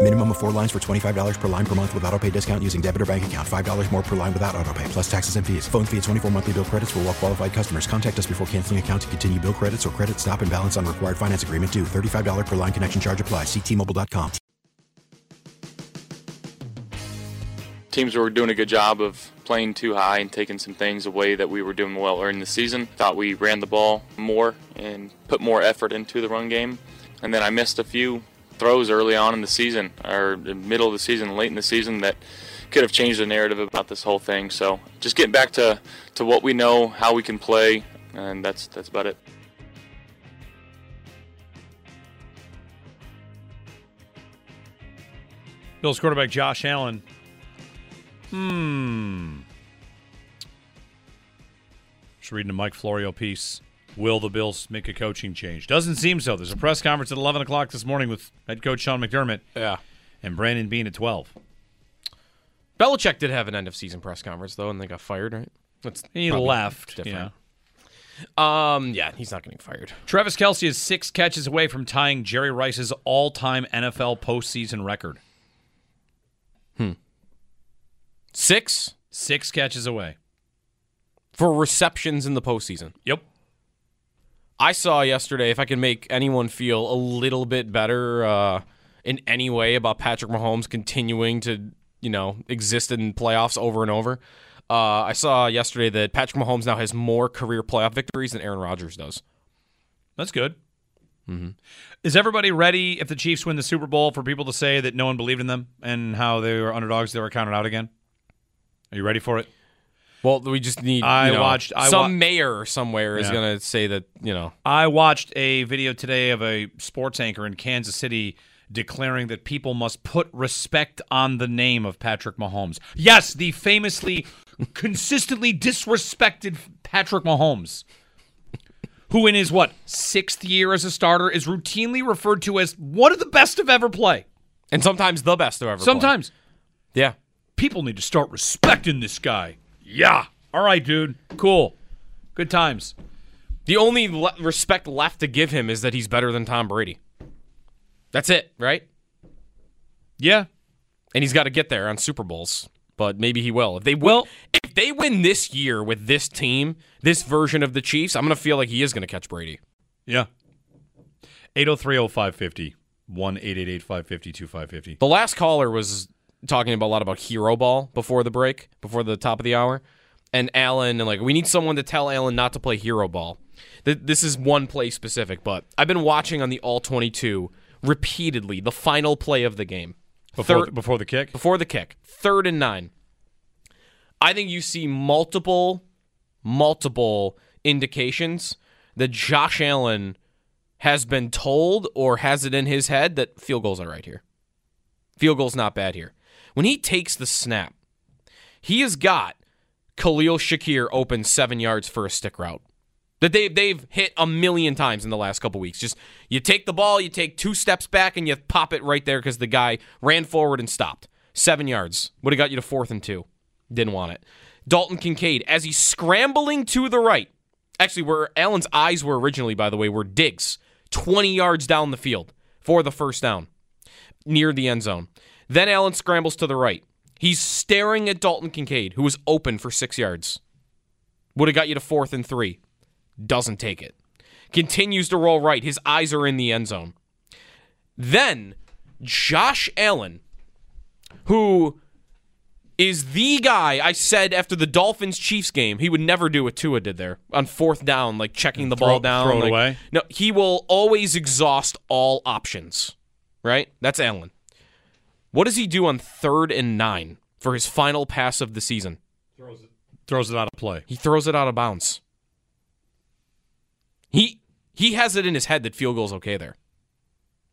Minimum of four lines for $25 per line per month with auto pay discount using debit or bank account. $5 more per line without auto pay, plus taxes and fees. Phone fee at 24 monthly bill credits for all well qualified customers. Contact us before canceling account to continue bill credits or credit stop and balance on required finance agreement due. $35 per line connection charge apply. Ctmobile.com. teams were doing a good job of playing too high and taking some things away that we were doing well early in the season. Thought we ran the ball more and put more effort into the run game. And then I missed a few throws early on in the season, or the middle of the season, late in the season, that could have changed the narrative about this whole thing. So just getting back to, to what we know, how we can play, and that's that's about it. Bills quarterback Josh Allen. Hmm. Just reading a Mike Florio piece. Will the Bills make a coaching change? Doesn't seem so. There's a press conference at 11 o'clock this morning with head coach Sean McDermott. Yeah. And Brandon Beane at 12. Belichick did have an end of season press conference though, and they got fired, right? That's he left. Different. Yeah. Um. Yeah, he's not getting fired. Travis Kelce is six catches away from tying Jerry Rice's all-time NFL postseason record. Hmm. Six. Six catches away for receptions in the postseason. Yep. I saw yesterday if I can make anyone feel a little bit better uh, in any way about Patrick Mahomes continuing to, you know, exist in playoffs over and over. Uh, I saw yesterday that Patrick Mahomes now has more career playoff victories than Aaron Rodgers does. That's good. Mm-hmm. Is everybody ready if the Chiefs win the Super Bowl for people to say that no one believed in them and how they were underdogs, they were counted out again? Are you ready for it? Well, we just need. I you know, watched I some wa- mayor somewhere is Yeah. going to say that you know. I watched a video today of a sports anchor in Kansas City declaring that people must put respect on the name of Patrick Mahomes. Yes, the famously consistently disrespected Patrick Mahomes. Who in his what, 6th year as a starter is routinely referred to as one of the best to ever play. And sometimes the best to ever. play. Sometimes yeah. people need to start respecting this guy. Yeah. All right, dude. Cool. Good times. The only le- respect left to give him is that he's better than Tom Brady. That's it, right? Yeah. And he's got to get there on Super Bowls, but maybe he will. If they win, Well- if they win this year with this team, this version of the Chiefs, I'm going to feel like he is going to catch Brady. Yeah. 8030550 1-888-550-2550. The last caller was talking about a lot about hero ball before the break, before the top of the hour. And Allen, and like, we need someone to tell Allen not to play hero ball. Th- This is one play specific, but I've been watching on the All 22 repeatedly the final play of the game. Before, Third- before the kick? before the kick, third and nine. I think you see multiple, multiple indications that Josh Allen has been told or has it in his head that field goals are right here. Field goal's not bad here. When he takes the snap, he has got Khalil Shakir open seven yards for a stick route that they they've hit a million times in the last couple weeks. Just you take the ball, you take two steps back, and you pop it right there because the guy ran forward and stopped. Seven yards would have got you to fourth and two. Didn't want it. Dalton Kincaid as he's scrambling to the right. Actually, where Allen's eyes were originally, by the way, were Diggs, twenty yards down the field for the first down. near the end zone. Then Allen scrambles to the right. He's staring at Dalton Kincaid, who was open for six yards. Would have got you to fourth and three. Doesn't take it. Continues to roll right. His eyes are in the end zone. Then Josh Allen, who is the guy I said after the Dolphins Chiefs game he would never do what Tua did there on fourth down, like checking the Throw- ball down. throw it like- away? No, he will always exhaust all options. Right? That's Allen. What does he do on third and nine for his final pass of the season? Throws it Throws it out of play. He throws it out of bounds. He he has it in his head that field goal's okay there.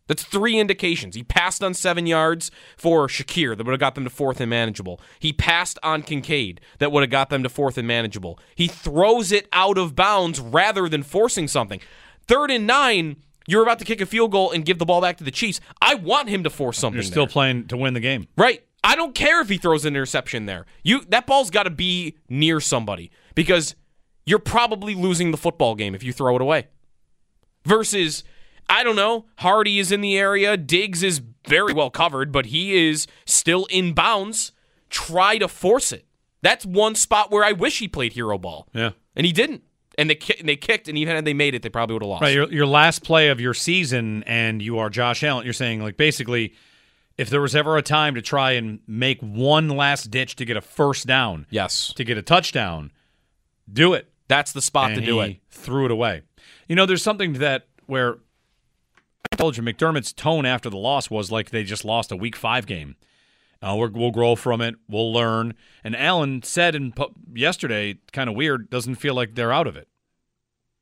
That's three indications. He passed on seven yards for Shakir that would have got them to fourth and manageable. He passed on Kincaid that would have got them to fourth and manageable. He throws it out of bounds rather than forcing something. Third and nine, you're about to kick a field goal and give the ball back to the Chiefs. I want him to force something. You're still there. playing to win the game. Right. I don't care if he throws an interception there. You that ball's got to be near somebody because you're probably losing the football game if you throw it away. Versus I don't know, Hardy is in the area, Diggs is very well covered, but he is still in bounds. Try to force it. That's one spot where I wish he played hero ball. Yeah. And he didn't. And they ki- they kicked and even had they made it, they probably would have lost. Right, your, your last play of your season, and you are Josh Allen. You're saying like basically, if there was ever a time to try and make one last ditch to get a first down, yes. to get a touchdown, do it. That's the spot and to do he it. Threw it away. You know, there's something to that where I told you McDermott's tone after the loss was like they just lost a Week Five game. Uh, we're, we'll grow from it. We'll learn. And Allen said in yesterday, kind of weird, doesn't feel like they're out of it.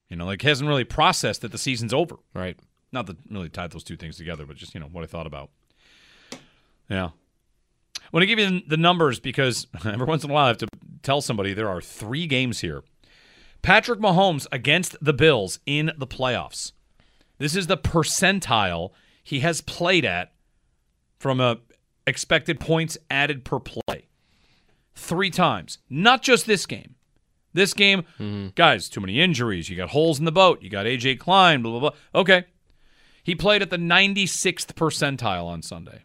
You know, like hasn't really processed that the season's over. Right. Not that really tied those two things together, but just you know what I thought about. Yeah. I want to give you the numbers because every once in a while I have to tell somebody there are three games here. Patrick Mahomes against the Bills in the playoffs. This is the percentile he has played at from a expected points added per play. Three times. Not just this game. This game, guys, too many injuries. You got holes in the boat. You got AJ Klein, blah, blah, blah. Okay. He played at the 96th percentile on Sunday.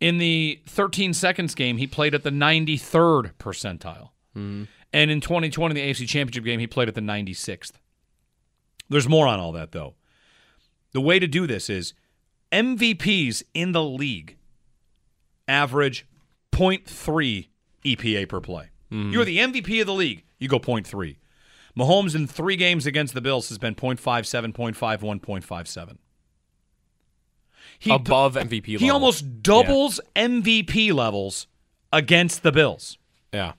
In the 13 seconds game, he played at the 93rd percentile. And in 2020, the AFC Championship game, he played at the 96th. There's more on all that, though. The way to do this is MVPs in the league average 0.3 EPA per play. Mm-hmm. You're the MVP of the league. You go 0.3. Mahomes in three games against the Bills has been 0.57, 0.51, 0.57. He, Above MVP he level. almost doubles MVP levels against the Bills. Yeah.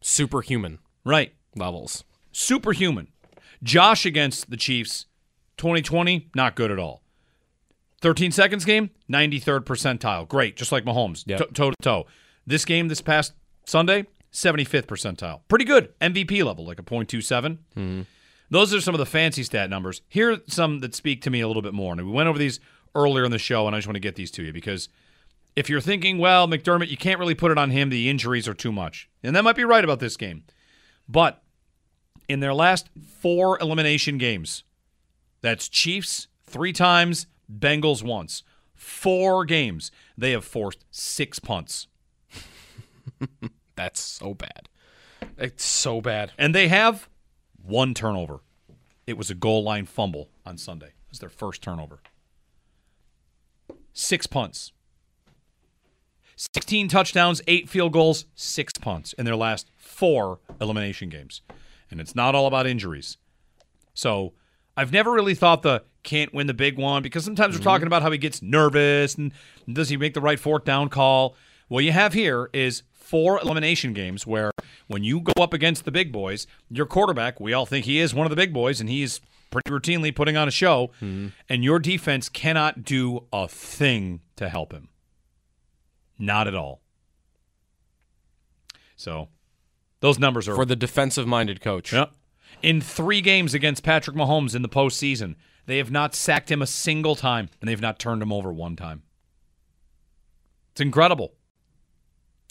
Superhuman Right. levels. Superhuman. Josh against the Chiefs, 2020, not good at all. 13 seconds game, 93rd percentile. Great, just like Mahomes, Yep. toe to toe. This game this past Sunday, 75th percentile. Pretty good. MVP level, like a 0.27. Mm-hmm. Those are some of the fancy stat numbers. Here are some that speak to me a little bit more. And we went over these earlier in the show, and I just want to get these to you because if you're thinking, well, McDermott, you can't really put it on him, the injuries are too much. And that might be right about this game. But in their last four elimination games, that's Chiefs three times, Bengals once. Four games, they have forced six punts. That's so bad. It's so bad. And they have one turnover. It was a goal line fumble on Sunday. It was their first turnover. Six punts. 16 touchdowns, eight field goals, six punts in their last four elimination games. And it's not all about injuries. So I've never really thought the can't win the big one because sometimes we're mm-hmm. talking about how he gets nervous and does he make the right fourth down call. What you have here is four elimination games where when you go up against the big boys, your quarterback, we all think he is one of the big boys and he's pretty routinely putting on a show, mm-hmm. and your defense cannot do a thing to help him. Not at all. So those numbers are For the defensive minded coach. yeah. In three games against Patrick Mahomes in the postseason, they have not sacked him a single time, and they've not turned him over one time. It's incredible.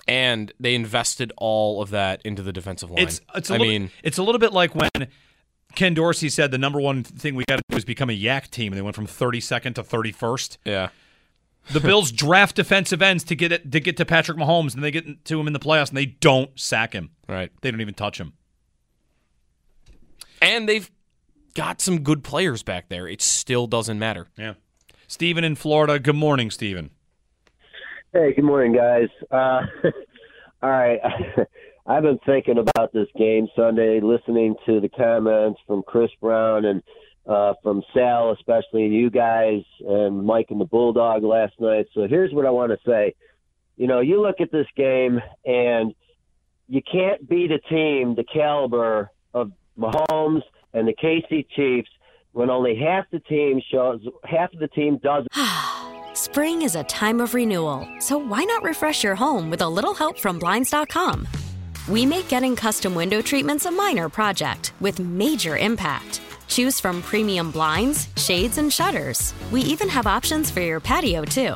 And they invested all of that into the defensive line. It's it's a I little, mean, it's a little bit like when Ken Dorsey said the number one thing we got to do is become a YAC team. They went from 32nd to 31st. Yeah. The Bills draft defensive ends to get it to get to Patrick Mahomes, and they get to him in the playoffs, and they don't sack him. Right. They don't even touch him. And they've got some good players back there. It still doesn't matter. Yeah. Stephen in Florida. Good morning, Stephen. Hey, good morning, guys. Uh, all right. I've been thinking about this game Sunday, listening to the comments from Chris Brown and uh, from Sal, especially you guys and Mike and the Bulldog last night. So here's what I want to say. You know, you look at this game and you can't beat a team the caliber of Mahomes and the KC Chiefs when only half the team shows half of the team does Spring is a time of renewal, so why not refresh your home with a little help from Blinds.com? We make getting custom window treatments a minor project with major impact. Choose from premium blinds, shades, and shutters. We even have options for your patio, too.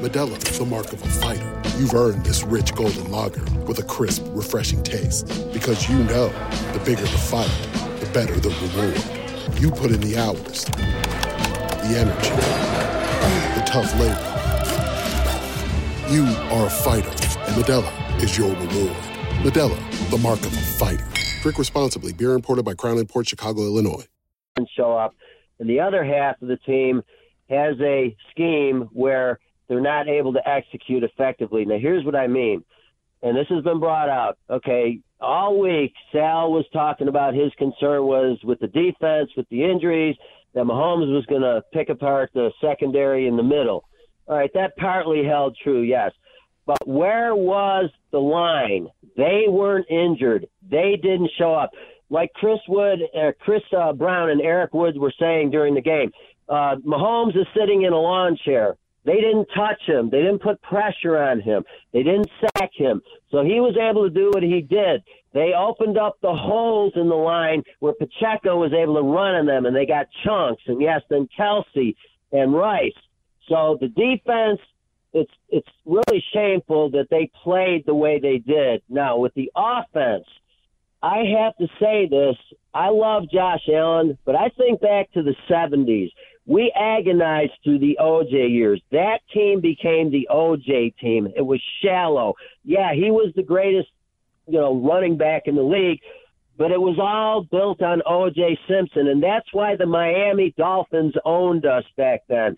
Modelo is the mark of a fighter. You've earned this rich golden lager with a crisp, refreshing taste. Because you know the bigger the fight, the better the reward. You put in the hours, the energy, the tough labor. You are a fighter, and Modelo is your reward. Modelo, the mark of a fighter. Drink responsibly. Beer imported by Crown Port Chicago, Illinois. and show up, and the other half of the team has a scheme where they're not able to execute effectively. Now, here's what I mean, and this has been brought out. Okay, all week Sal was talking about his concern was with the defense, with the injuries, that Mahomes was going to pick apart the secondary in the middle. All right, that partly held true, yes. But where was the line? They weren't injured. They didn't show up. Like Chris Wood, uh, Chris uh, Brown, and Eric Woods were saying during the game, uh, Mahomes is sitting in a lawn chair. They didn't touch him. They didn't put pressure on him. They didn't sack him. So he was able to do what he did. They opened up the holes in the line where Pacheco was able to run on them, and they got chunks. And yes, then Kelce and Rice. So the defense, it's it's really shameful that they played the way they did. Now with the offense, I have to say this. I love Josh Allen, but I think back to the 70s. We agonized through the OJ years. That team became the OJ team. It was shallow. Yeah, he was the greatest, you know, running back in the league, but it was all built on OJ Simpson, and that's why the Miami Dolphins owned us back then.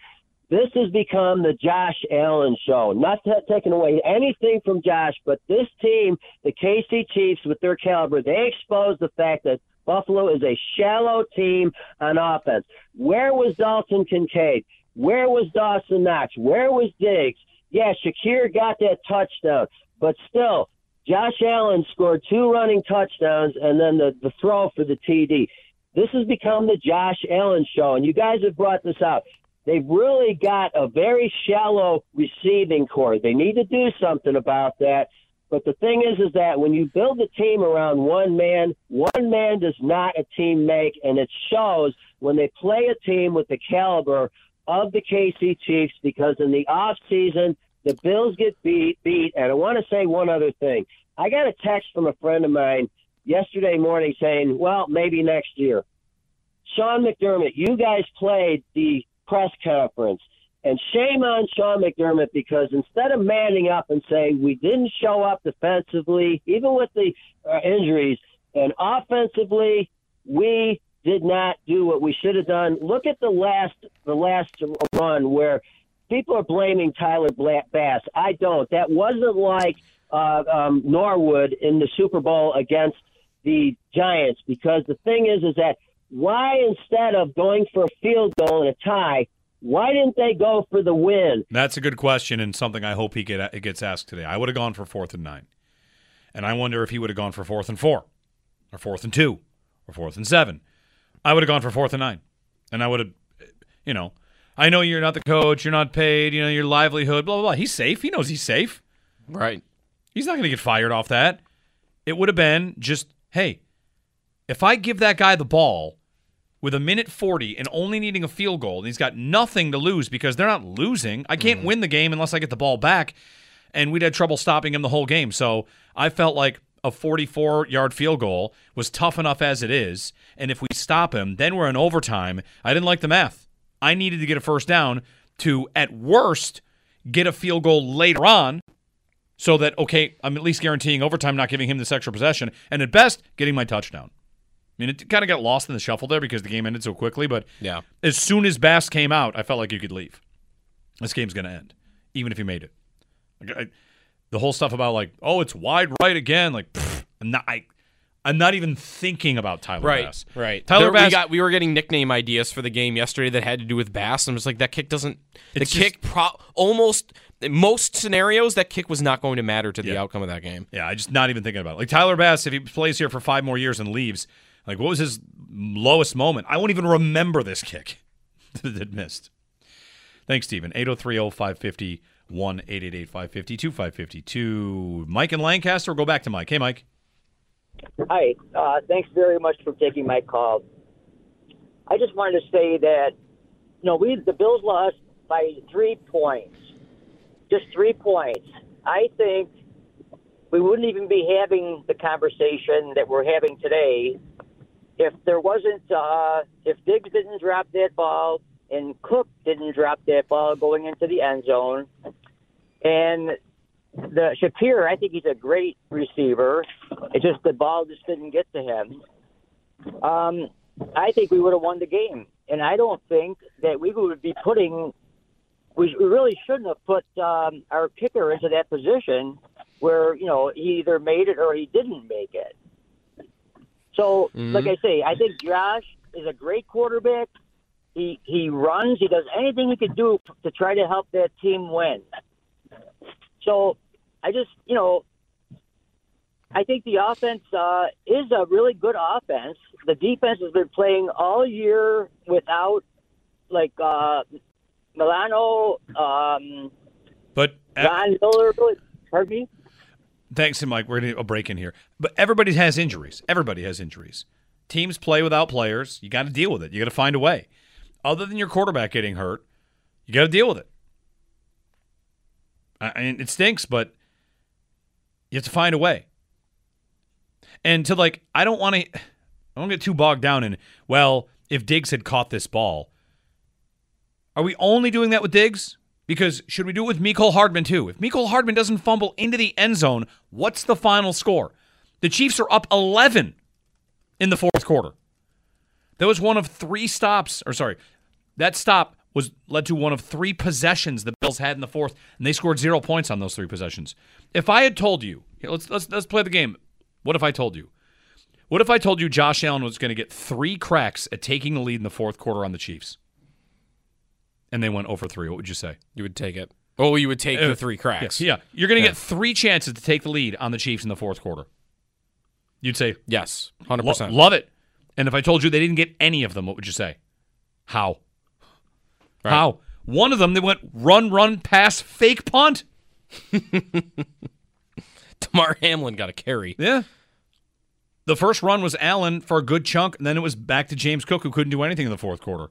This has become the Josh Allen show. Not t- taking away anything from Josh, but this team, the KC Chiefs, with their caliber, they exposed the fact that Buffalo is a shallow team on offense. Where was Dalton Kincaid? Where was Dawson Knox? Where was Diggs? Yeah, Shakir got that touchdown, but still, Josh Allen scored two running touchdowns and then the, the throw for the TD. This has become the Josh Allen show, and you guys have brought this out. They've really got a very shallow receiving corps. They need to do something about that. But the thing is, is that when you build a team around one man, one man does not a team make, and it shows when they play a team with the caliber of the KC Chiefs because in the off season The Bills get beat, beat, and I want to say one other thing. I got a text from a friend of mine yesterday morning saying, "Well, maybe next year." Sean McDermott, you guys played the press conference, and shame on Sean McDermott because instead of manning up and saying we didn't show up defensively, even with the uh, injuries, and offensively we did not do what we should have done. Look at the last the last run where people are blaming Tyler Bass. I don't. That wasn't like uh, um, Norwood in the Super Bowl against the Giants because the thing is, is that why instead of going for a field goal and a tie, why didn't they go for the win? That's a good question and something I hope he get it gets asked today. I would have gone for fourth and nine, and I wonder if he would have gone for fourth and four, or fourth and two, or fourth and seven. I would have gone for fourth and nine, and I would have, you know, I know you're not the coach, you're not paid, you know, your livelihood, blah blah blah. He's safe. He knows he's safe. Right. He's not going to get fired off that. It would have been just, hey, if I give that guy the ball with a minute 40 and only needing a field goal, and he's got nothing to lose because they're not losing. I can't Mm-hmm. win the game unless I get the ball back. And we'd had trouble stopping him the whole game. So I felt like a 44 yard field goal was tough enough as it is. And if we stop him, then we're in overtime. I didn't like the math. I needed to get a first down to, at worst, get a field goal later on so that, okay, I'm at least guaranteeing overtime, not giving him this extra possession. And at best, getting my touchdown. I mean, it kind of got lost in the shuffle there because the game ended so quickly. But Yeah. as soon as Bass came out, I felt like you could leave. This game's going to end, even if you made it. Like, I, the whole stuff about like, oh, it's wide right again. Like, pfft, I'm not. I, I'm not even thinking about Tyler Right, Bass. right. Tyler There- Bass. We got we were getting nickname ideas for the game yesterday that had to do with Bass. And I'm just like that kick doesn't. The It's kick pro almost in most scenarios that kick was not going to matter to the Yeah. outcome of that game. Yeah, I just not even thinking about it. Like Tyler Bass, if he plays here for five more years and leaves, like what was his lowest moment? I won't even remember this kick that missed. Thanks, Stephen. 803-0550, 1-888-550-2552. Mike in Lancaster, go back to Mike. Hey, Mike. Hi. Uh, thanks very much for taking my call. I just wanted to say that, you know, we the Bills lost by three points, just three points. I think we wouldn't even be having the conversation that we're having today if there wasn't uh, if Diggs didn't drop that ball and Cook didn't drop that ball going into the end zone, and the Shapiro, I think he's a great receiver. It's just the ball just didn't get to him. Um, I think we would have won the game, and I don't think that we would be putting. We we really shouldn't have put um, our kicker into that position where you know he either made it or he didn't make it. So, Mhm. like I say, I think Josh is a great quarterback. He he runs. He does anything he could do to try to help that team win. So I just, you know, I think the offense uh, is a really good offense. The defense has been playing all year without, like, uh, Milano, um, But uh, Von Miller. Pardon me? Thanks, to Mike. We're going to a break in here. But everybody has injuries. Everybody has injuries. Teams play without players. You got to deal with it. You got to find a way. Other than your quarterback getting hurt, you got to deal with it. I mean, it stinks, but you have to find a way. And to like, I don't want to. I don't get too bogged down in. Well, if Diggs had caught this ball, are we only doing that with Diggs? Because should we do it with Mecole Hardman too? If Mecole Hardman doesn't fumble into the end zone, what's the final score? The Chiefs are up 11 in the fourth quarter. That was one of three stops, or sorry, that stop was led to one of three possessions the Bills had in the fourth, and they scored zero points on those three possessions. If I had told you, let's let's let's play the game. What if I told you? What if I told you Josh Allen was going to get three cracks at taking the lead in the fourth quarter on the Chiefs? And they went over three. What would you say? You would take it. Oh, you would take Uh, the three cracks. Yeah, you're going to Yeah. get three chances to take the lead on the Chiefs in the fourth quarter. You'd say yes, hundred percent. love it. And if I told you they didn't get any of them, what would you say? How? How? One of them they went run, run, pass, fake punt. Damar Hamlin got a carry. Yeah. The first run was Allen for a good chunk, and then it was back to James Cook, who couldn't do anything in the fourth quarter.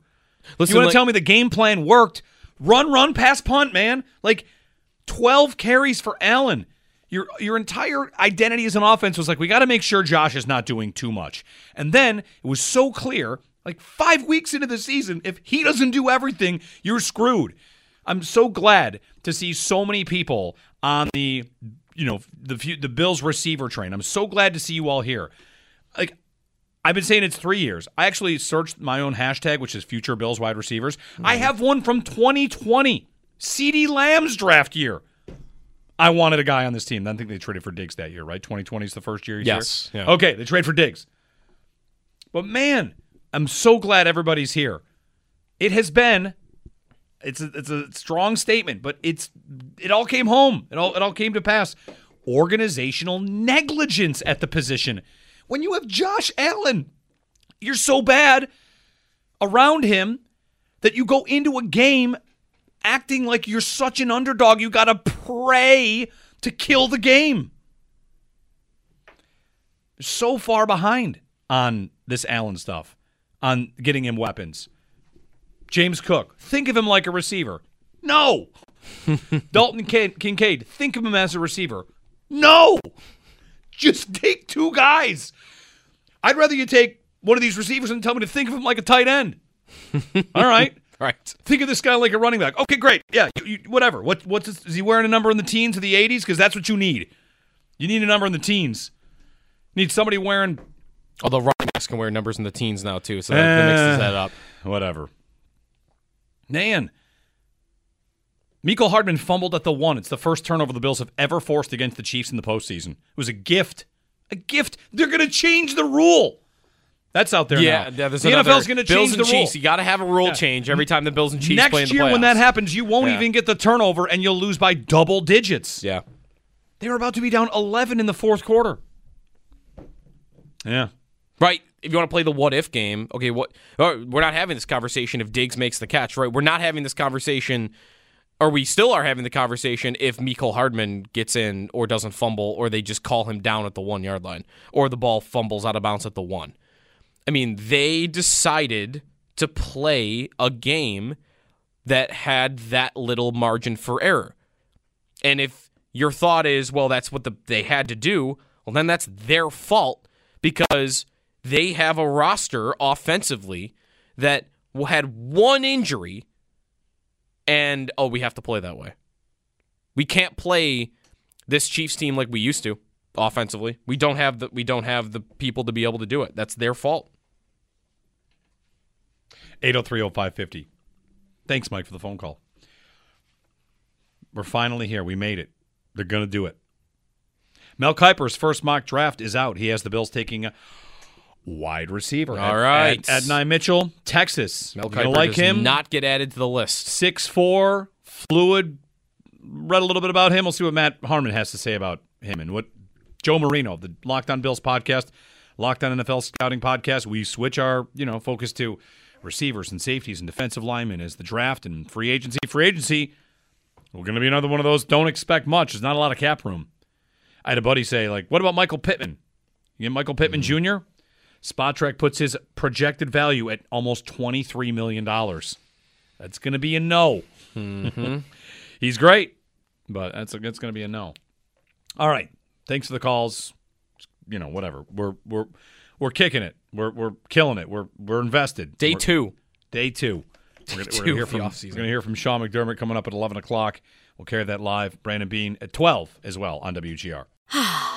Listen, you want like- to tell me the game plan worked? Run, run, pass, punt, man. Like 12 carries for Allen. Your your entire identity as an offense was like, we got to make sure Josh is not doing too much. And then it was so clear, like five weeks into the season, if he doesn't do everything, you're screwed. I'm so glad to see so many people on the you know the the Bills receiver train. I'm so glad to see you all here. I've been saying it's three years. I actually searched my own hashtag, which is future Bills wide receivers. I have one from 2020, CeeDee Lamb's draft year. I wanted a guy on this team. I think they traded for Diggs that year, right? 2020 is the first year. He's Yes, Here? yeah. Okay, they trade for Diggs. But man, I'm so glad everybody's here. It has been. It's a, it's a strong statement, but it's it all came home. It all it all came to pass. Organizational negligence at the position. When you have Josh Allen, you're so bad around him that you go into a game acting like you're such an underdog, you got to pray to kill the game. So far behind on this Allen stuff, on getting him weapons. James Cook, think of him like a receiver. No. Dalton Kin- Kincaid, think of him as a receiver. No. Just take two guys. I'd rather you take one of these receivers and tell me to think of him like a tight end. All right. Right. Think of this guy like a running back. Okay, great. Yeah, you, you, whatever. What what's this, is he wearing a number in the teens or the 80s? Because that's what you need. You need a number in the teens. Need somebody wearing Although running backs can wear numbers in the teens now too, so that, that mixes Eh. that up. whatever. Man, Mecole Hardman fumbled at the one. It's the first turnover the Bills have ever forced against the Chiefs in the postseason. It was a gift. A gift. They're going to change the rule. That's out there Yeah, now. yeah, the NFL's going to change the rule. Chiefs. You got to have a rule Yeah. change every time the Bills and Chiefs Next play in the year, when that happens, you won't Yeah. even get the turnover, and you'll lose by double digits. Yeah. They were about to be down 11 in the fourth quarter. Yeah. Right. If you want to play the what if game, okay, what oh, we're not having this conversation if Diggs makes the catch, right? We're not having this conversation or we still are having the conversation if Mecole Hardman gets in or doesn't fumble or they just call him down at the 1-yard line or the ball fumbles out of bounds at the 1. I mean, they decided to play a game that had that little margin for error. And if your thought is, well, that's what the, they had to do, well, then that's their fault because they have a roster offensively that had one injury and, oh, we have to play that way. We can't play this Chiefs team like we used to offensively. We don't have the we don't have the people to be able to do it. That's their fault. 8030550. Thanks, Mike, for the phone call. We're finally here. We made it. They're going to do it. Mel Kiper's first mock draft is out. He has the Bills taking a wide receiver. All Ad- right. Ad- Mitchell, Texas. Mel Kiper like him. not get added to the list. Six four, fluid. Read a little bit about him. We'll see what Matt Harmon has to say about him and what Joe Marino, the Locked On Bills podcast, Locked On NFL Scouting podcast. We switch our you know focus to receivers and safeties and defensive linemen as the draft and free agency. Free agency. We're going to be another one of those. Don't expect much. There's not a lot of cap room. I had a buddy say like, "What about Michael Pittman? You get Michael Pittman mm-hmm. Jr." Spotrac puts his projected value at almost twenty three million dollars. That's going to be a no. He's great, but that's a, that's going to be a no. All right. Thanks for the calls. You know, whatever. We're we're we're kicking it. We're we're killing it. We're we're invested. Day We're- two. Day two. We're gonna, we're gonna hear from we're gonna hear from Sean McDermott coming up at eleven o'clock. We'll carry that live. Brandon Beane at twelve as well on WGR.